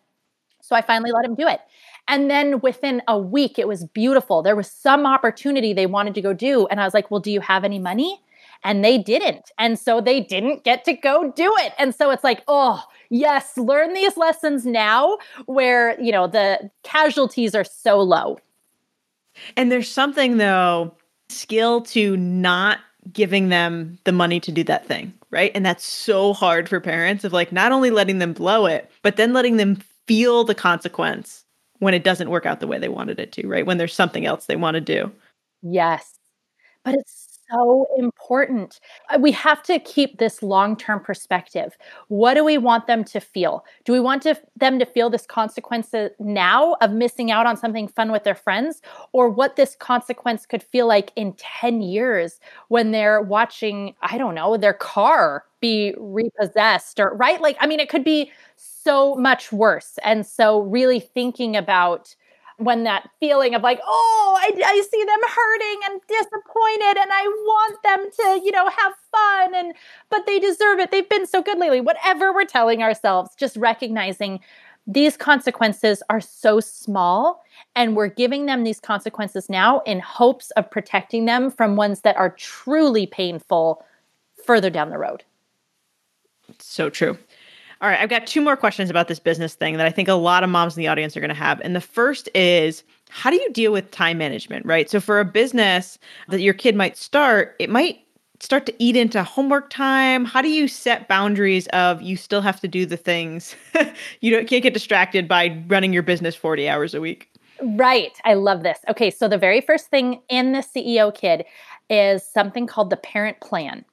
So I finally let him do it. And then within a week, it was beautiful. There was some opportunity they wanted to go do. And I was like, well, do you have any money? And they didn't. And so they didn't get to go do it. And so it's like, oh, yes, learn these lessons now where, you know, the casualties are so low. And there's something, though, skill to not giving them the money to do that thing, right? And that's so hard for parents of like not only letting them blow it, but then letting them feel the consequence when it doesn't work out the way they wanted it to, right? When there's something else they want to do. Yes. But it's so important. Uh, we have to keep this long term perspective. What do we want them to feel? Do we want to, them to feel this consequence now of missing out on something fun with their friends, or what this consequence could feel like in 10 years when they're watching, I don't know, their car be repossessed or, right? Like, I mean, it could be much worse. And so, really thinking about when that feeling of like, oh, I, I see them hurting and disappointed, and I want them to, you know, have fun, and but they deserve it. They've been so good lately. Whatever we're telling ourselves, just recognizing these consequences are so small, and we're giving them these consequences now in hopes of protecting them from ones that are truly painful further down the road. So true. All right, I've got two more questions about this business thing that I think a lot of moms in the audience are going to have. And the first is how do you deal with time management, right? So for a business that your kid might start, it might start to eat into homework time. How do you set boundaries of you still have to do the things? you don't, can't get distracted by running your business 40 hours a week. Right. I love this. Okay, so the very first thing in the CEO kid is something called the parent plan.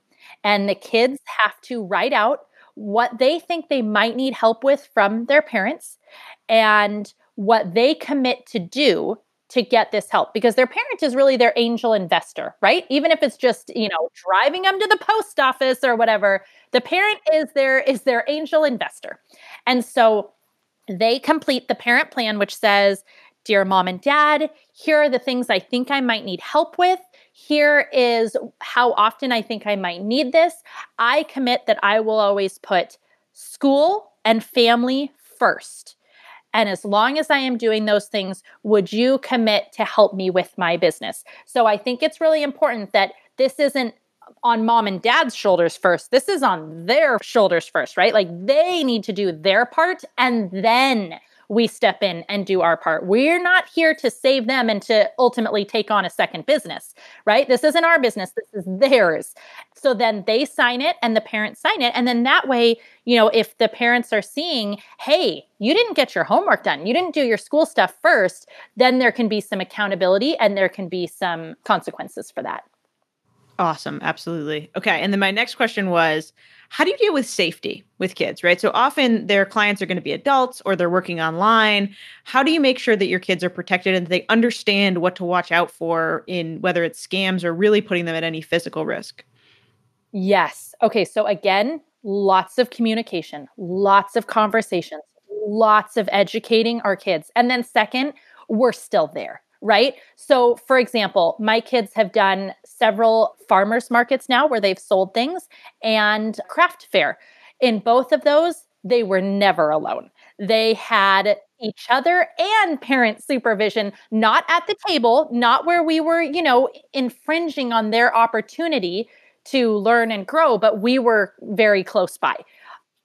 And the kids have to write out what they think they might need help with from their parents and what they commit to do to get this help because their parent is really their angel investor, right? Even if it's just, you know, driving them to the post office or whatever, the parent is their is their angel investor. And so they complete the parent plan which says, "Dear mom and dad, here are the things I think I might need help with here is how often I think I might need this. I commit that I will always put school and family first. And as long as I am doing those things, would you commit to help me with my business? So I think it's really important that this isn't on mom and dad's shoulders first. This is on their shoulders first, right? Like they need to do their part and then we step in and do our part. We're not here to save them and to ultimately take on a second business, right? This isn't our business, this is theirs. So then they sign it and the parents sign it. And then that way, you know, if the parents are seeing, hey, you didn't get your homework done, you didn't do your school stuff first, then there can be some accountability and there can be some consequences for that. Awesome. Absolutely. Okay. And then my next question was how do you deal with safety with kids, right? So often their clients are going to be adults or they're working online. How do you make sure that your kids are protected and they understand what to watch out for in whether it's scams or really putting them at any physical risk? Yes. Okay. So again, lots of communication, lots of conversations, lots of educating our kids. And then, second, we're still there right? So, for example, my kids have done several farmers markets now where they've sold things and craft fair. In both of those, they were never alone. They had each other and parent supervision, not at the table, not where we were, you know, infringing on their opportunity to learn and grow, but we were very close by.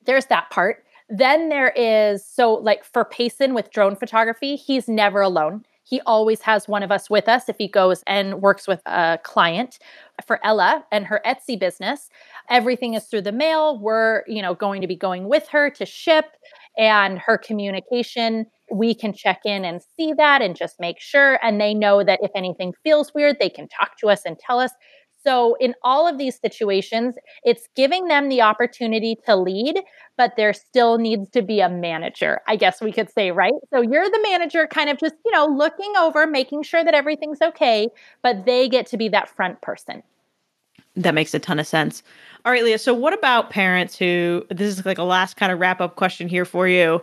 There's that part. Then there is so like for Payson with drone photography, he's never alone. He always has one of us with us if he goes and works with a client. For Ella and her Etsy business, everything is through the mail. We're, you know, going to be going with her to ship and her communication we can check in and see that and just make sure and they know that if anything feels weird they can talk to us and tell us so, in all of these situations, it's giving them the opportunity to lead, but there still needs to be a manager, I guess we could say, right? So, you're the manager, kind of just, you know, looking over, making sure that everything's okay, but they get to be that front person. That makes a ton of sense. All right, Leah. So, what about parents who, this is like a last kind of wrap up question here for you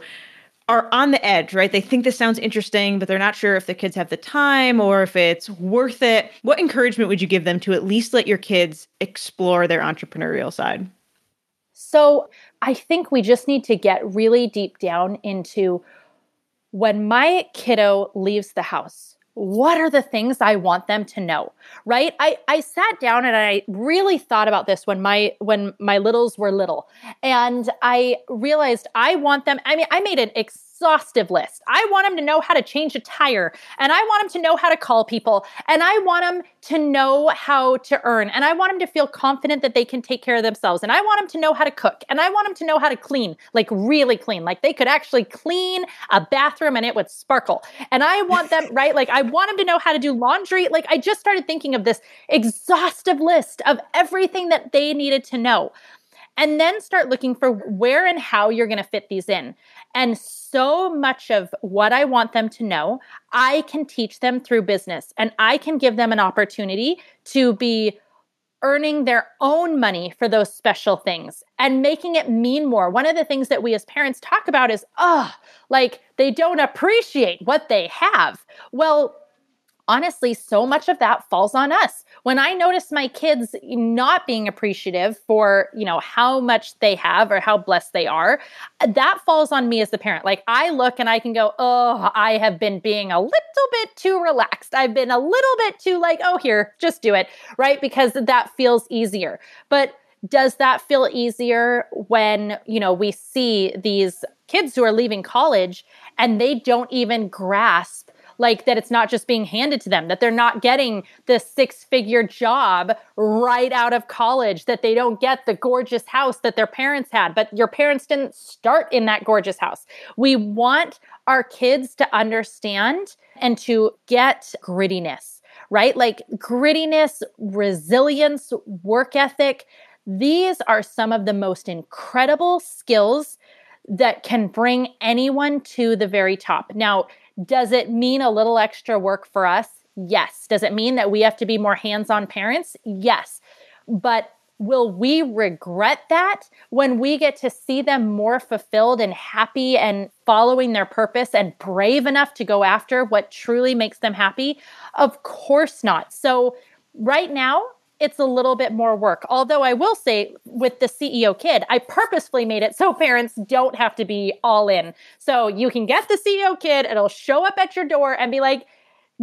are on the edge, right? They think this sounds interesting, but they're not sure if the kids have the time or if it's worth it. What encouragement would you give them to at least let your kids explore their entrepreneurial side? So, I think we just need to get really deep down into when my kiddo leaves the house, what are the things I want them to know? Right? I, I sat down and I really thought about this when my when my littles were little. And I realized I want them, I mean, I made an ex- exhaustive list. I want them to know how to change a tire, and I want them to know how to call people, and I want them to know how to earn, and I want them to feel confident that they can take care of themselves, and I want them to know how to cook, and I want them to know how to clean, like really clean, like they could actually clean a bathroom and it would sparkle. And I want them, right? Like I want them to know how to do laundry. Like I just started thinking of this exhaustive list of everything that they needed to know and then start looking for where and how you're going to fit these in. And so much of what I want them to know, I can teach them through business and I can give them an opportunity to be earning their own money for those special things and making it mean more. One of the things that we as parents talk about is, oh, like they don't appreciate what they have. Well, honestly, so much of that falls on us. When I notice my kids not being appreciative for, you know, how much they have or how blessed they are, that falls on me as the parent. Like I look and I can go, "Oh, I have been being a little bit too relaxed. I've been a little bit too like, oh, here, just do it." Right? Because that feels easier. But does that feel easier when, you know, we see these kids who are leaving college and they don't even grasp like that it's not just being handed to them, that they're not getting the six figure job right out of college, that they don't get the gorgeous house that their parents had, but your parents didn't start in that gorgeous house. We want our kids to understand and to get grittiness, right? Like grittiness, resilience, work ethic. These are some of the most incredible skills that can bring anyone to the very top. Now, does it mean a little extra work for us? Yes. Does it mean that we have to be more hands on parents? Yes. But will we regret that when we get to see them more fulfilled and happy and following their purpose and brave enough to go after what truly makes them happy? Of course not. So, right now, it's a little bit more work. Although I will say with the CEO kid, I purposefully made it so parents don't have to be all in. So you can get the CEO kid, it'll show up at your door and be like,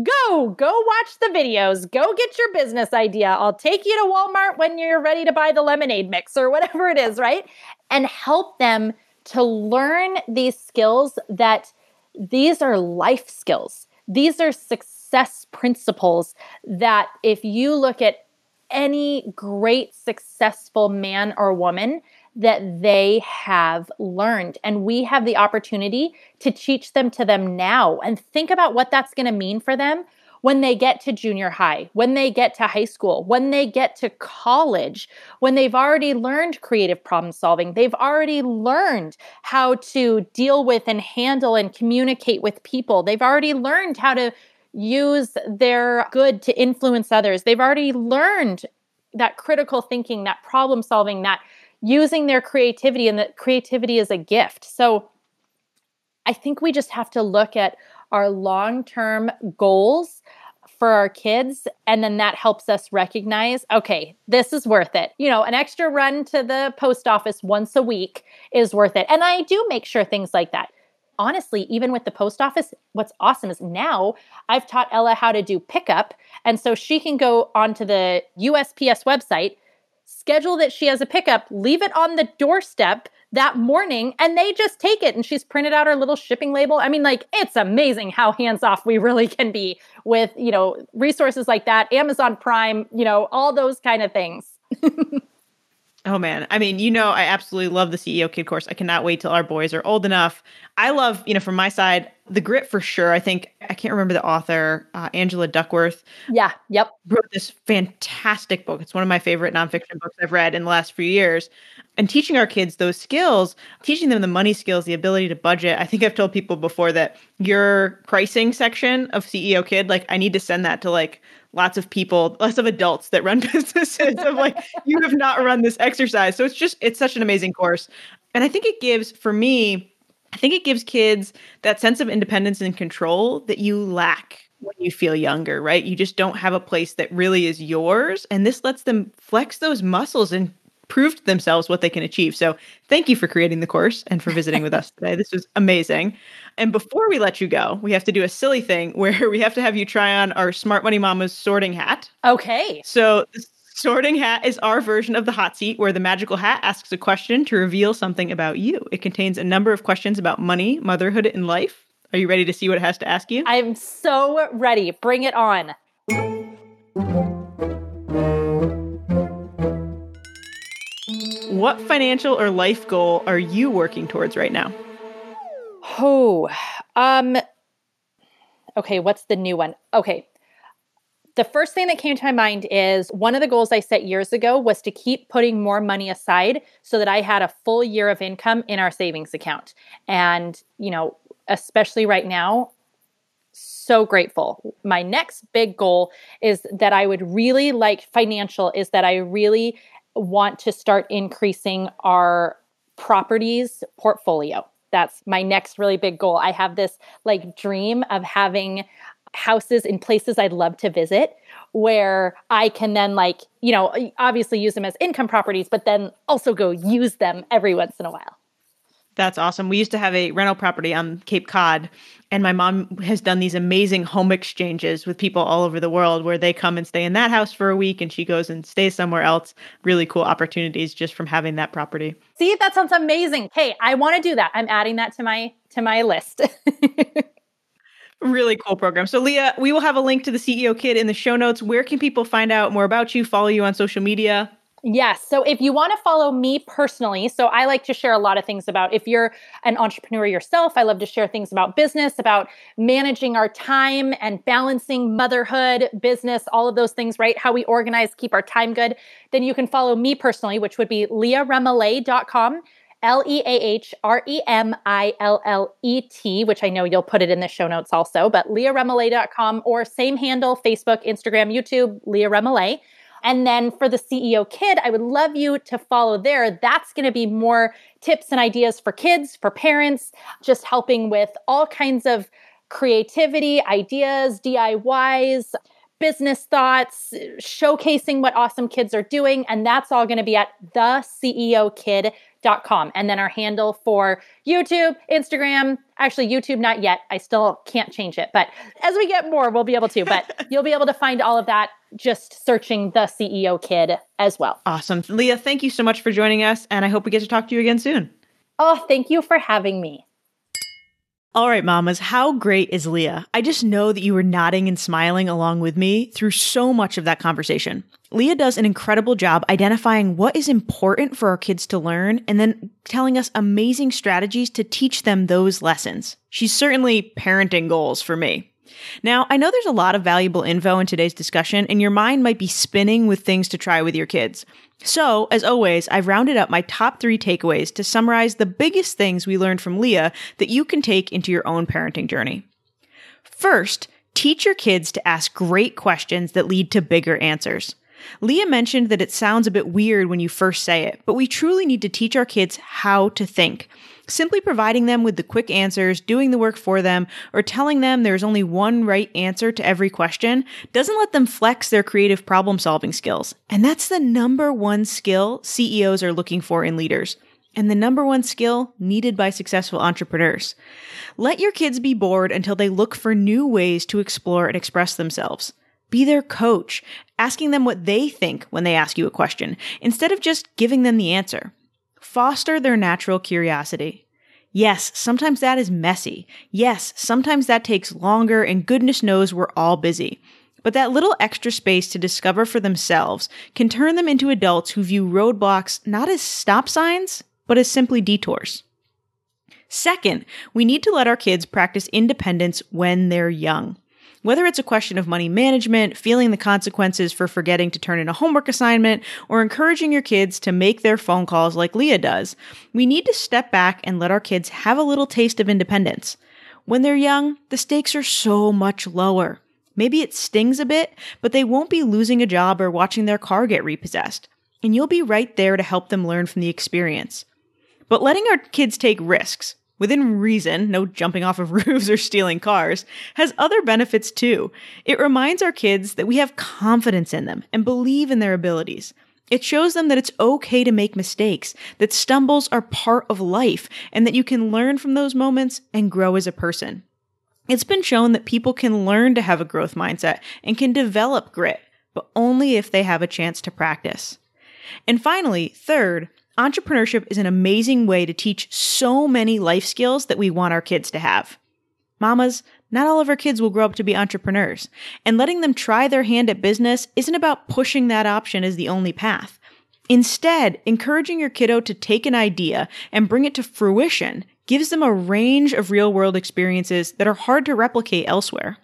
go, go watch the videos, go get your business idea. I'll take you to Walmart when you're ready to buy the lemonade mix or whatever it is, right? And help them to learn these skills that these are life skills. These are success principles that if you look at any great successful man or woman that they have learned. And we have the opportunity to teach them to them now. And think about what that's going to mean for them when they get to junior high, when they get to high school, when they get to college, when they've already learned creative problem solving, they've already learned how to deal with and handle and communicate with people, they've already learned how to use their good to influence others, they've already learned that critical thinking, that problem solving, that using their creativity, and that creativity is a gift. So, I think we just have to look at our long term goals for our kids. And then that helps us recognize okay, this is worth it. You know, an extra run to the post office once a week is worth it. And I do make sure things like that. Honestly, even with the post office, what's awesome is now I've taught Ella how to do pickup. And so she can go onto the USPS website, schedule that she has a pickup, leave it on the doorstep that morning and they just take it and she's printed out her little shipping label. I mean like it's amazing how hands off we really can be with, you know, resources like that, Amazon Prime, you know, all those kind of things. Oh man. I mean, you know, I absolutely love the CEO Kid course. I cannot wait till our boys are old enough. I love, you know, from my side, the grit for sure. I think I can't remember the author, uh, Angela Duckworth. Yeah. Yep. Wrote this fantastic book. It's one of my favorite nonfiction books I've read in the last few years. And teaching our kids those skills, teaching them the money skills, the ability to budget. I think I've told people before that your pricing section of CEO Kid, like I need to send that to like lots of people, lots of adults that run businesses of like, you have not run this exercise. So it's just, it's such an amazing course. And I think it gives, for me, I think it gives kids that sense of independence and control that you lack when you feel younger, right? You just don't have a place that really is yours. And this lets them flex those muscles and prove to themselves what they can achieve. So thank you for creating the course and for visiting with us today. This was amazing. And before we let you go, we have to do a silly thing where we have to have you try on our Smart Money Mama's sorting hat. Okay. So the sorting hat is our version of the hot seat where the magical hat asks a question to reveal something about you. It contains a number of questions about money, motherhood, and life. Are you ready to see what it has to ask you? I'm so ready. Bring it on. What financial or life goal are you working towards right now? Oh, um, okay, what's the new one? Okay. The first thing that came to my mind is one of the goals I set years ago was to keep putting more money aside so that I had a full year of income in our savings account. And, you know, especially right now, so grateful. My next big goal is that I would really like financial, is that I really want to start increasing our properties portfolio. That's my next really big goal. I have this like dream of having houses in places I'd love to visit where I can then like, you know, obviously use them as income properties, but then also go use them every once in a while. That's awesome. We used to have a rental property on Cape Cod, and my mom has done these amazing home exchanges with people all over the world where they come and stay in that house for a week and she goes and stays somewhere else. Really cool opportunities just from having that property. See, that sounds amazing. Hey, I want to do that. I'm adding that to my to my list. really cool program. So Leah, we will have a link to the CEO Kid in the show notes. Where can people find out more about you, follow you on social media? Yes. So if you want to follow me personally, so I like to share a lot of things about if you're an entrepreneur yourself, I love to share things about business, about managing our time and balancing motherhood, business, all of those things, right? How we organize, keep our time good. Then you can follow me personally, which would be leahremillet.com. L E A H R E M I L L E T, which I know you'll put it in the show notes also, but leahremillet.com or same handle, Facebook, Instagram, YouTube, Leah. And then for the CEO Kid, I would love you to follow there. That's going to be more tips and ideas for kids, for parents, just helping with all kinds of creativity, ideas, DIYs, business thoughts, showcasing what awesome kids are doing. And that's all going to be at the Com. And then our handle for YouTube, Instagram, actually, YouTube, not yet. I still can't change it. But as we get more, we'll be able to. But you'll be able to find all of that just searching the CEO kid as well. Awesome. Leah, thank you so much for joining us. And I hope we get to talk to you again soon. Oh, thank you for having me. All right, mamas, how great is Leah? I just know that you were nodding and smiling along with me through so much of that conversation. Leah does an incredible job identifying what is important for our kids to learn and then telling us amazing strategies to teach them those lessons. She's certainly parenting goals for me. Now, I know there's a lot of valuable info in today's discussion, and your mind might be spinning with things to try with your kids. So, as always, I've rounded up my top three takeaways to summarize the biggest things we learned from Leah that you can take into your own parenting journey. First, teach your kids to ask great questions that lead to bigger answers. Leah mentioned that it sounds a bit weird when you first say it, but we truly need to teach our kids how to think. Simply providing them with the quick answers, doing the work for them, or telling them there's only one right answer to every question doesn't let them flex their creative problem solving skills. And that's the number one skill CEOs are looking for in leaders. And the number one skill needed by successful entrepreneurs. Let your kids be bored until they look for new ways to explore and express themselves. Be their coach, asking them what they think when they ask you a question, instead of just giving them the answer. Foster their natural curiosity. Yes, sometimes that is messy. Yes, sometimes that takes longer, and goodness knows we're all busy. But that little extra space to discover for themselves can turn them into adults who view roadblocks not as stop signs, but as simply detours. Second, we need to let our kids practice independence when they're young. Whether it's a question of money management, feeling the consequences for forgetting to turn in a homework assignment, or encouraging your kids to make their phone calls like Leah does, we need to step back and let our kids have a little taste of independence. When they're young, the stakes are so much lower. Maybe it stings a bit, but they won't be losing a job or watching their car get repossessed. And you'll be right there to help them learn from the experience. But letting our kids take risks, within reason, no jumping off of roofs or stealing cars, has other benefits too. It reminds our kids that we have confidence in them and believe in their abilities. It shows them that it's okay to make mistakes, that stumbles are part of life, and that you can learn from those moments and grow as a person. It's been shown that people can learn to have a growth mindset and can develop grit, but only if they have a chance to practice. And finally, third, Entrepreneurship is an amazing way to teach so many life skills that we want our kids to have. Mamas, not all of our kids will grow up to be entrepreneurs, and letting them try their hand at business isn't about pushing that option as the only path. Instead, encouraging your kiddo to take an idea and bring it to fruition gives them a range of real world experiences that are hard to replicate elsewhere.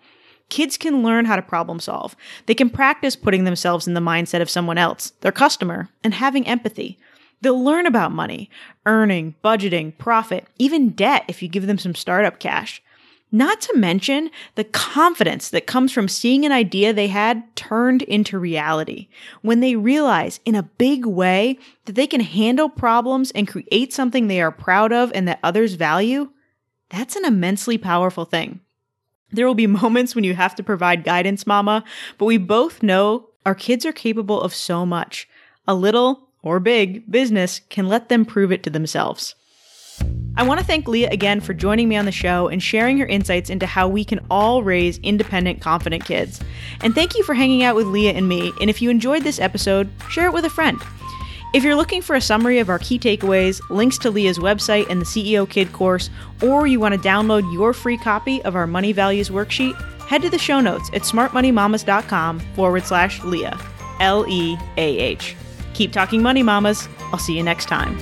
Kids can learn how to problem solve. They can practice putting themselves in the mindset of someone else, their customer, and having empathy. They'll learn about money, earning, budgeting, profit, even debt if you give them some startup cash. Not to mention the confidence that comes from seeing an idea they had turned into reality. When they realize in a big way that they can handle problems and create something they are proud of and that others value, that's an immensely powerful thing. There will be moments when you have to provide guidance, mama, but we both know our kids are capable of so much. A little or big business can let them prove it to themselves. I want to thank Leah again for joining me on the show and sharing her insights into how we can all raise independent, confident kids. And thank you for hanging out with Leah and me. And if you enjoyed this episode, share it with a friend. If you're looking for a summary of our key takeaways, links to Leah's website and the CEO Kid course, or you want to download your free copy of our Money Values worksheet, head to the show notes at smartmoneymamas.com forward slash Leah, L E A H. Keep talking money, mamas. I'll see you next time.